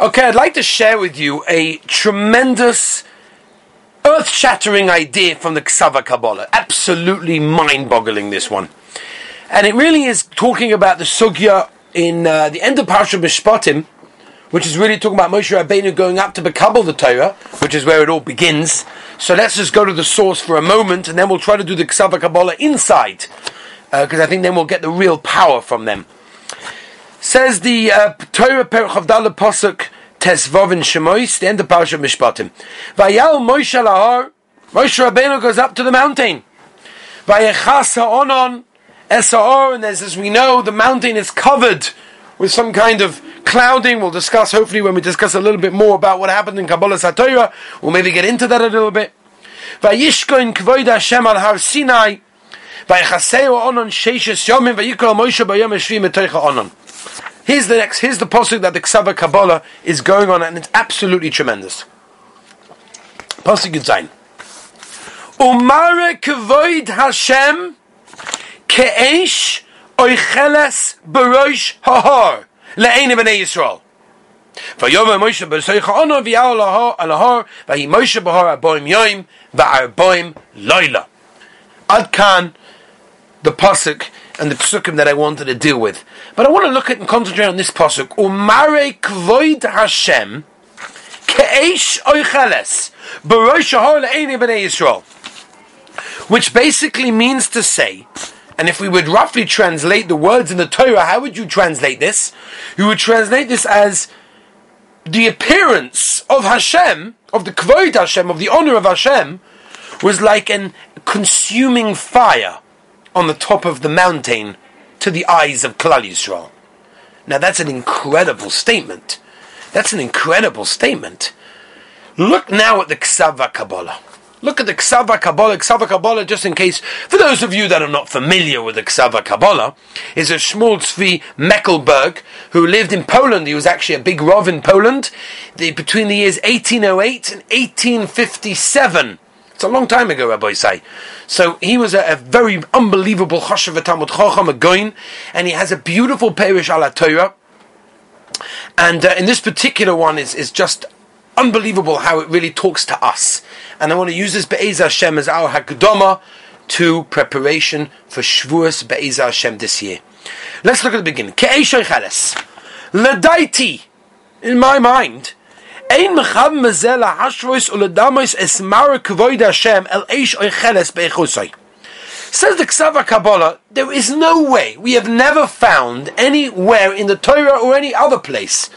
Okay, I'd like to share with you a tremendous, earth shattering idea from the Ksava Kabbalah. Absolutely mind boggling, this one. And it really is talking about the Sugya in uh, the end of Parsha Mishpatim, which is really talking about Moshe Rabbeinu going up to Bekabal the Torah, which is where it all begins. So let's just go to the source for a moment, and then we'll try to do the Ksava Kabbalah inside, because uh, I think then we'll get the real power from them. Says the uh, Torah Perich of Dalet Pasuk Tesvovin Shemois, the end of Parsha Mishpatim. Vayal Moshe Lahar, Moshe Rabbeinu goes up to the mountain. Vayechas Ha'onon Esa'or, and as, as we know, the mountain is covered with some kind of clouding. We'll discuss, hopefully, when we discuss a little bit more about what happened in Kabbalah Satorah. We'll maybe get into that a little bit. Vayishko Kvoid Hashem Har Sinai. Here's the next. Here's the pasuk that the Ksava Kabbalah is going on, and it's absolutely tremendous. Pasuk Yudzayin. Umare kvoid Hashem ke'esh oicheles beroish hahar le'ene b'nei Yisrael. ויאמר מוישה בסויך אונו ויאו על ההר ויהי מוישה בהר ארבעים יום וארבעים לילה. עד כאן the pasuk and the psukim that I wanted to deal with. But I want to look at and concentrate on this pasuk. Umare kvoid Hashem ke'esh oicheles b'rosh le'ene b'nei Yisrael. Which basically means to say, and if we would roughly translate the words in the Torah, how would you translate this? You would translate this as the appearance of Hashem, of the kvoid Hashem, of the honor of Hashem, was like an consuming fire on the top of the mountain to the eyes of Klal Yisrael. Now that's an incredible statement. That's an incredible statement. Look now at the Ksava Kabbalah. Look at the Ksava Kabbalah. Ksava Kabbalah, just in case, for those of you that are not familiar with the Ksava Kabbalah, is a Shmuel Tzvi Meckelberg who lived in Poland. He was actually a big Rav in Poland the, between the years 1808 and 1857. It's a long time ago, Rabbi say. So he was a, a very unbelievable Choshev Talmud Chacham, a Goin, and he has a beautiful Perish ala Torah. And uh, in this particular one is, is just unbelievable how it really talks to us. And I want to use this Be'ez Hashem as our Hakdoma to preparation for Shavuos Be'ez Hashem this year. Let's look at the beginning. Ke'eshoy Chales. Ladaiti, in my mind, Ein hashvois uledamos esmar kvoid Hashem el eish oicheles. Says the Ksava Kabbalah, there is no way, we have never found anywhere in the Torah or any other place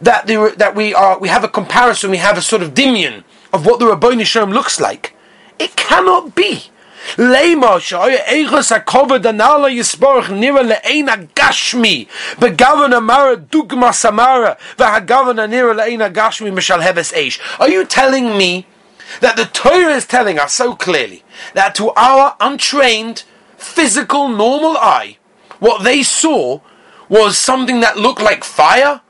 that there, that we are we have a comparison, we have a sort of dimion of what the Rabboni Shalom looks like. It cannot be. Lema shoy eichos hakovod anala yisborach nira le'eina gashmi begavana mara dugma samara v'hagavana nira le'eina gashmi mishal hebes eish. Are you telling me that the Torah is telling us so clearly that to our untrained, physical, normal eye, what they saw was something that looked like fire?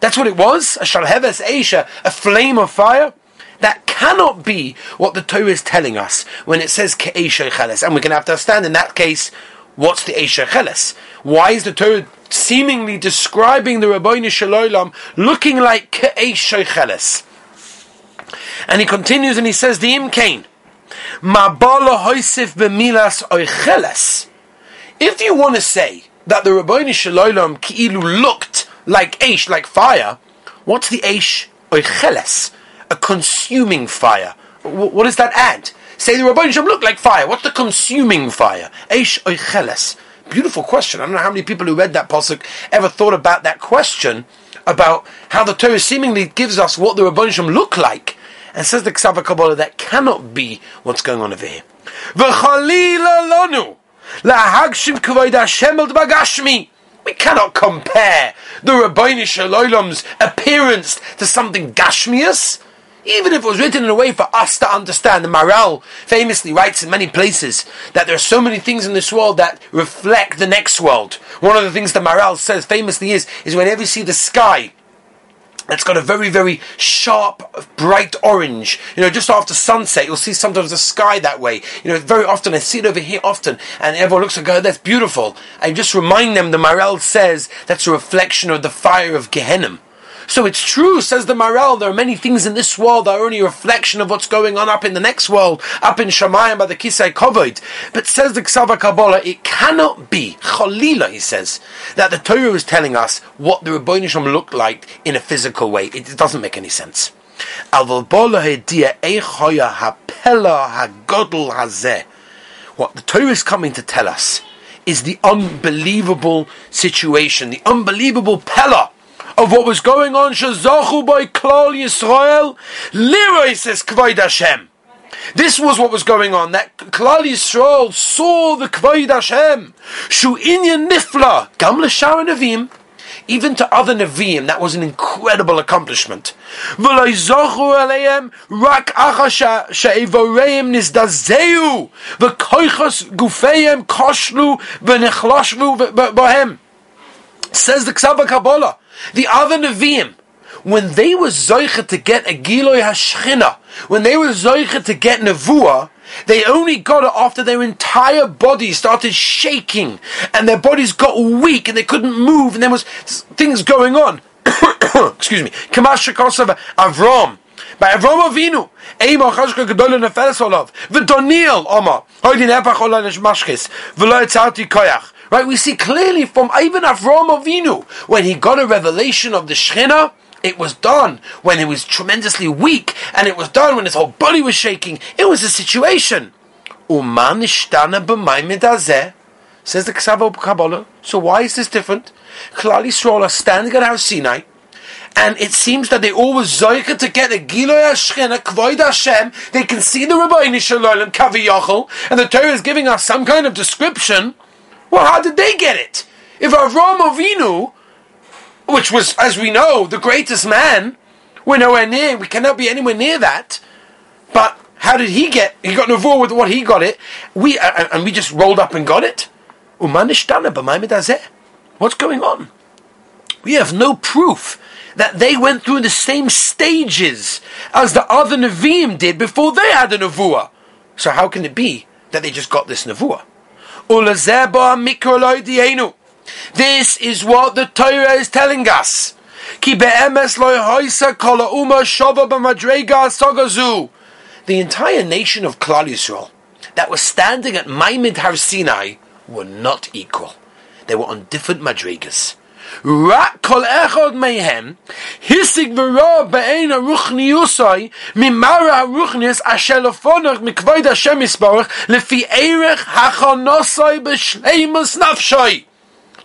That's what it was? A shalheves eish, a flame of fire? That cannot be what the Torah is telling us when it says ke'esher cheles. And we're going to have to understand in that case, what's the esher cheles? Why is the Torah seemingly describing the Rabbeinu Shalom looking like ke'esher cheles? And he continues and he says, the imkain, ma'bala hoisif b'milas oicheles. If you want to say that the Rabbeinu Shalom ki'ilu looked like Aish, like fire, what's the Aish oicheles? A consuming fire. W- what does that add? Say the Rabbi Shem look like fire. What's the consuming fire? Eish oicheles. Beautiful question. I don't know how many people who read that pasuk ever thought about that question about how the Torah seemingly gives us what the Rabbi Shem look like, and says the Ksava Kabbalah that cannot be what's going on over here. We cannot compare the Rabbeinu Shalom's appearance to something gashmius. Even if it was written in a way for us to understand, the Maharal famously writes in many places that there are so many things in this world that reflect the next world. One of the things the Maharal says famously is, is whenever you see the sky, it's got a very, very sharp, bright orange. You know, just after sunset, you'll see sometimes the sky that way. You know, very often, I see it over here often, and everyone looks like, oh, that's beautiful. I just remind them, the Maharal says that's a reflection of the fire of Gehenna. So it's true, says the Maharal, there are many things in this world that are only a reflection of what's going on up in the next world, up in Shemayim by the Kisei Kovod. But says the Ksava Kabbalah, it cannot be, Cholila, he says, that the Torah is telling us what the Rebbeinu Shalom looked like in a physical way. It doesn't make any sense. What the Torah is coming to tell us is the unbelievable situation, the unbelievable pella of what was going on. Shazachu by Klal Yisrael, Leroy says Kvaid Hashem. This was what was going on. That Klal Yisrael saw the Kvaid Hashem. Shu inyan nifla. Gam l'shar nevim. Even to other Nevi'im, that was an incredible accomplishment. Says the Ksava Kabbalah. The other Nevi'im, when they were zoichet to get a Giloy Hashchina, when they were zoichet to get Nevuah, they only got it after their entire body started shaking and their bodies got weak and they couldn't move and there was things going on. Excuse me. Avram. By Avram Avinu. Chashka Neferes Olav. V'Doniel Oma. Hoydin Epach Ola Neshmashkis. V'lo Koyach. Right, we see clearly from even Avram Avinu, when he got a revelation of the Shechina, it was done when he was tremendously weak, and it was done when his whole body was shaking. It was a situation. Says the Ksava Kabbalah. So why is this different? Klal Yisrael standing at Har Sinai, and it seems that they always zoika to get a Giloy Hashchina, Kvoid Hashem. They can see the Rabbi Shalom, Kavi Yochel, and the Torah is giving us some kind of description. Well, how did they get it? If Avram Avinu which was, as we know, the greatest man. We're nowhere near, we cannot be anywhere near that. But how did he get, he got Navur with what he got it, we, uh, and we just rolled up and got it? What's going on? We have no proof that they went through the same stages as the other Nevi'im did before they had a Nevuah. So how can it be that they just got this Nevuah? This is what the Torah is telling us. The entire nation of Klal Yisrael that was standing at Maimid Har Sinai were not equal. They were on different madrigas. רק כל אחד מהם השיג וראה בעין הרוחניוסי ממרא הרוחניוס אשר לפונך מכבוד השם יסברך לפי ערך החונוסי בשלימוס נפשי.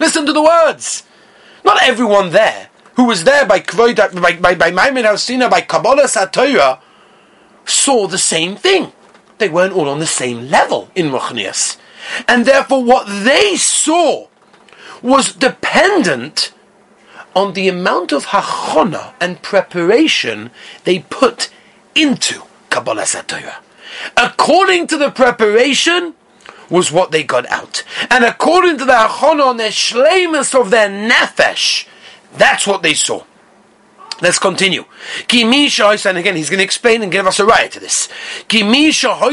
Listen to the words. Not everyone there who was there by by by, by Maimon Hausina, by Kabbalah Satorah, saw the same thing. They weren't all on the same level in Ruchnias. And therefore what they saw was dependent on the amount of hachona and preparation they put into Kabbalah Satorah. According to the preparation, was what they got out. And according to the Achona on their shlemus of their nefesh, that's what they saw. Let's continue. And again, he's going to explain and give us a right to this. If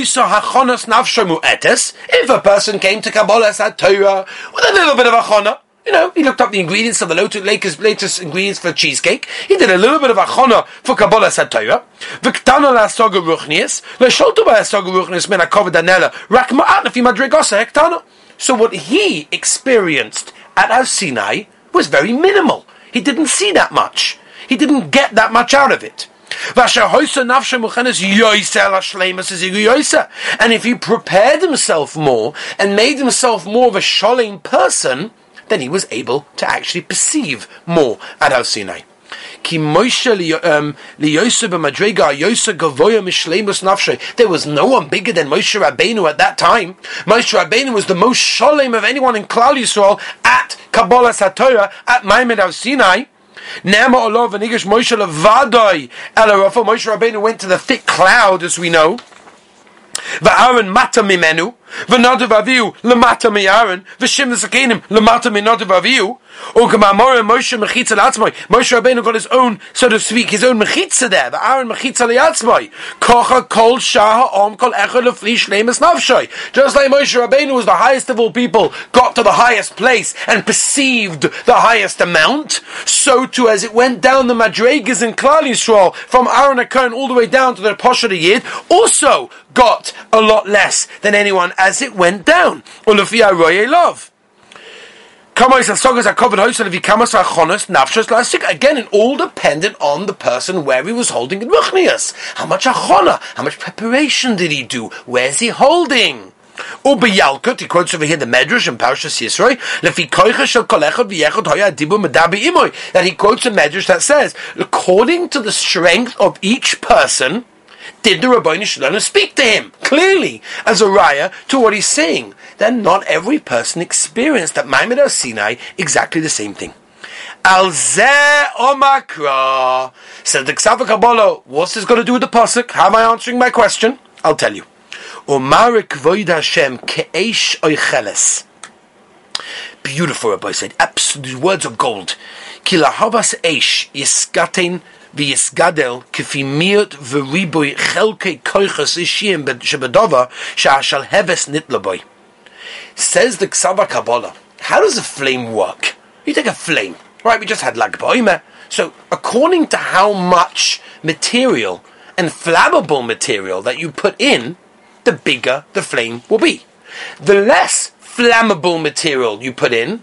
a person came to Kabbalah Torah with a little bit of achona, you know, he looked up the ingredients of the latest, latest ingredients for cheesecake. He did a little bit of achona for Kabbalah Satayra. V'ktana la soga ruchnias. L'sholtu ba soga ruchnias men anela. Rak ma'at madrigosa. So what he experienced at Har Sinai was very minimal. He didn't see that much. He didn't get that much out of it. And if he prepared himself more and made himself more of a sholem person, then he was able to actually perceive more at Har Sinai. Um, there was no one bigger than Moshe Rabbeinu at that time. Moshe Rabbeinu was the most sholem of anyone in Klal Yisrael at Kabbalah Satorah, at Maimed Har Sinai. Olov and Moshe Rabbeinu went to the thick cloud, as we know. Va'aron mata mimenu, v'nadav aviu lemata mi'aron, v'shim the sakinim lemata minadav aviu. Moshe mechitza latzmai. Moshe Rabbeinu got his own, so to speak, his own mechitza there. The Aaron mechitza liatzmai. Kocha kol shah om kol echad lefli shleimus navshai. Just like Moshe Rabbeinu was the highest of all people, got to the highest place and perceived the highest amount, so too as it went down the Madregas in Klal Yisrael from Aaron Akon all the way down to the Posha Yid, also got a lot less than anyone as it went down. Ulufi Aroye love. Again, it all depended on the person where he was holding in Ruchnias. How much achona? How much preparation did he do? Where's he holding? Ubeyalkut, he quotes over here the Medrash and Parshas Yisroi, lefi koicha shel kol echad v'yechad hoya dibu medabi imoy, that he quotes a Medrash that says, according to the strength of each person, did the Rabbi Shalom speak to him clearly as a raya to what he's saying? Then not every person experienced at Maimon Sinai exactly the same thing. Al zeh omakra said the Ksava Kabbalah. What's this got to do with the pasuk? How am I answering my question? I'll tell you. Omar kvoid Hashem ke'esh oicheles. Beautiful, Rabbi said. Absolute words of gold. Kilahavas eish yiskatein ויסגדל כפי מיעוט וריבוי חלקי koichas אישיים שבדובה שהשל הבס נתלה בוי. Says the Ksava Kabbalah, how does a flame work? You take a flame, right? We just had Lag So, according to how much material and flammable material that you put in, the bigger the flame will be. The less flammable material you put in,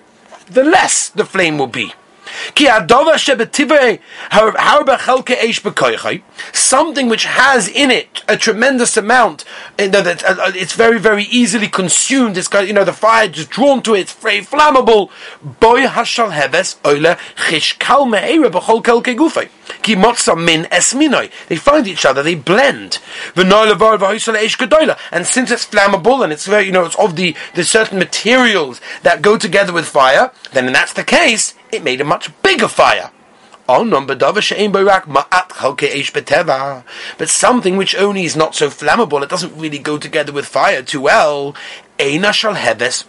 the less the flame will be. Something which has in it a tremendous amount, uh, uh, it's very, very easily consumed. It's got, you know, the fire just drawn to it. It's very flammable. Boy hashal heves oile chishkal me'era b'chol kelke gufay. Ki min esminoi. They find each other. They blend. And since it's flammable and it's very, you know, it's of the the certain materials that go together with fire, then if that's the case, it made a much bigger fire. But something which only is not so flammable, it doesn't really go together with fire too well. Eina shal heves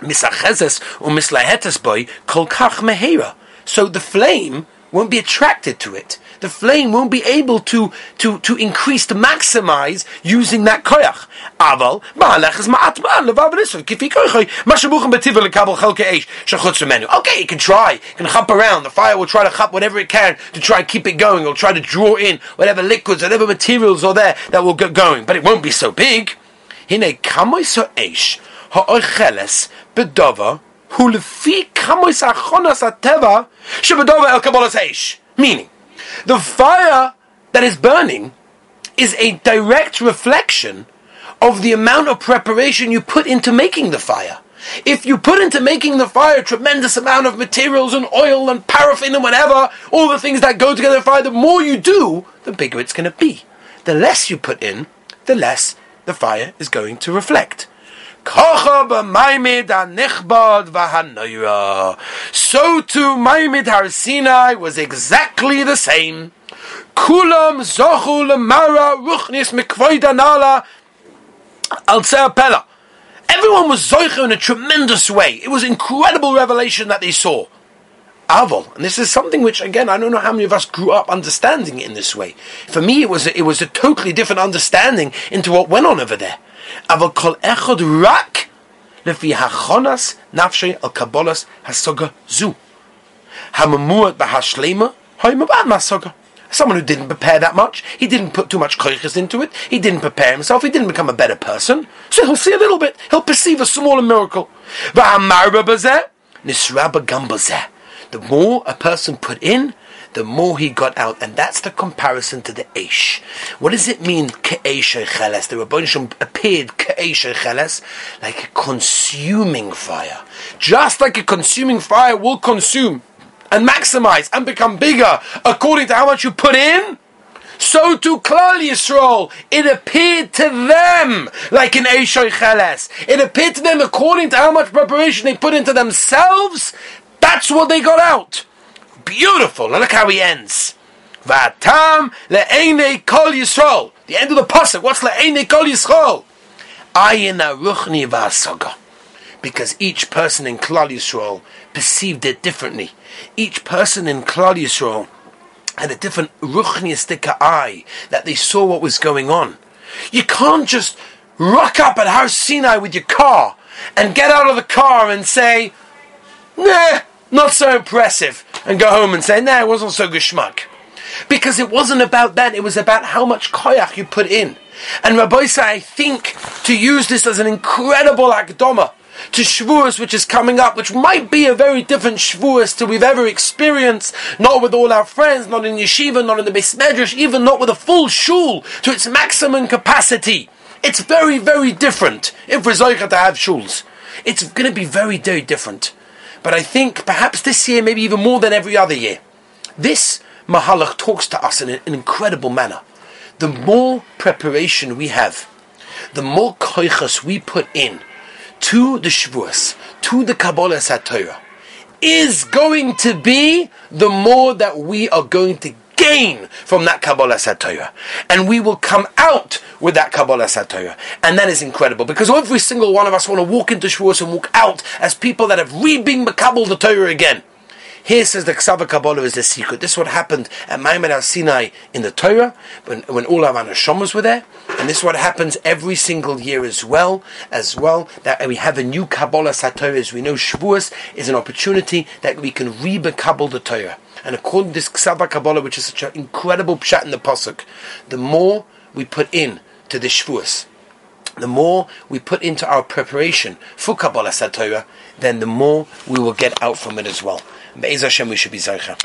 misachezes umislahetes boy kol kach mehera. So the flame won't be attracted to it the flame won't be able to, to, to increase, to maximize using that koyach. Aval, is ma'at Okay, you can try, you can hop around, the fire will try to hop whatever it can to try and keep it going, it'll try to draw in whatever liquids, whatever materials are there that will get going, but it won't be so big. Hine kamoy so eish, ha'oicheles, bedova, Meaning, the fire that is burning is a direct reflection of the amount of preparation you put into making the fire. If you put into making the fire a tremendous amount of materials and oil and paraffin and whatever, all the things that go together in fire, the more you do, the bigger it's going to be. The less you put in, the less the fire is going to reflect. So too, Maimid Har Sinai was exactly the same. Kulam zochu lemara ruchnis mikvoida nala al. Everyone was zoicha in a tremendous way. It was incredible revelation that they saw aval. And this is something which, again, I don't know how many of us grew up understanding in this way. For me, it was a, it was a totally different understanding into what went on over there. Aval kol echod rak lefi hachonas nafshei al kabolas hasoga zu. Hamamuat bahashlema hoimabad masoga. Someone who didn't prepare that much, he didn't put too much koyches into it, he didn't prepare himself, he didn't become a better person. So he'll see a little bit, he'll perceive a smaller miracle. V'hamar b'zeh, nisraba b'gam b'zeh. The more a person put in, the more he got out. And that's the comparison to the Eish. What does it mean, Cheles? The Rabbanishim appeared Cheles, like a consuming fire. Just like a consuming fire will consume and maximize and become bigger according to how much you put in. So to Klal Yisrael, it appeared to them like an Eishoy Cheles. It appeared to them according to how much preparation they put into themselves. That's what they got out beautiful. Now look how he ends. Vatam le'ene kol Yisrael. The end of the pasuk. What's le'ene kol Yisrael? Ayin aruchni v'asaga. Because each person in Klal Yisrael perceived it differently. Each person in Klal Yisrael had a different ruchniistic eye that they saw what was going on. You can't just rock up at Har Sinai with your car and get out of the car and say, nah, not so impressive, and go home and say, nah, it wasn't so geschmack. Because it wasn't about that, it was about how much koyach you put in. And Rabbi say, I think to use this as an incredible akdoma to Shavuos, which is coming up, which might be a very different Shavuos to we've ever experienced, not with all our friends, not in yeshiva, not in the Beis Medrash, even not with a full shul to its maximum capacity. It's very, very different if we're to have shuls. It's going to be very, very different. But I think perhaps this year, maybe even more than every other year, this Mahalach talks to us in an incredible manner. The more preparation we have, the more koichas we put in to the Shavuos, to the Kabbalah Satorah, is going to be the more that we are going to gain from that Kabbalah Satorah. And we will come out with that Kabbalah Satorah. And that is incredible because every single one of us want to walk into Shavuos and walk out as people that have re-been Makabal the Torah again. Here says the Ksava Kabbalah is the secret. This is what happened at Maimon al Sinai in the Torah when, when all our Anashomas were there. And this is what happens every single year as well, as well, that we have a new Kabbalah Satorah. As we know, Shavuos is an opportunity that we can re-Kabbalah the Torah. And according to this Ksava Kabbalah, which is such an incredible pshat in the Pasuk, the more we put in to the Shavuos, the more we put into our preparation for Kabbalah Satorah, then the more we will get out from it as well. Be'ez Hashem, we should be Zaycha.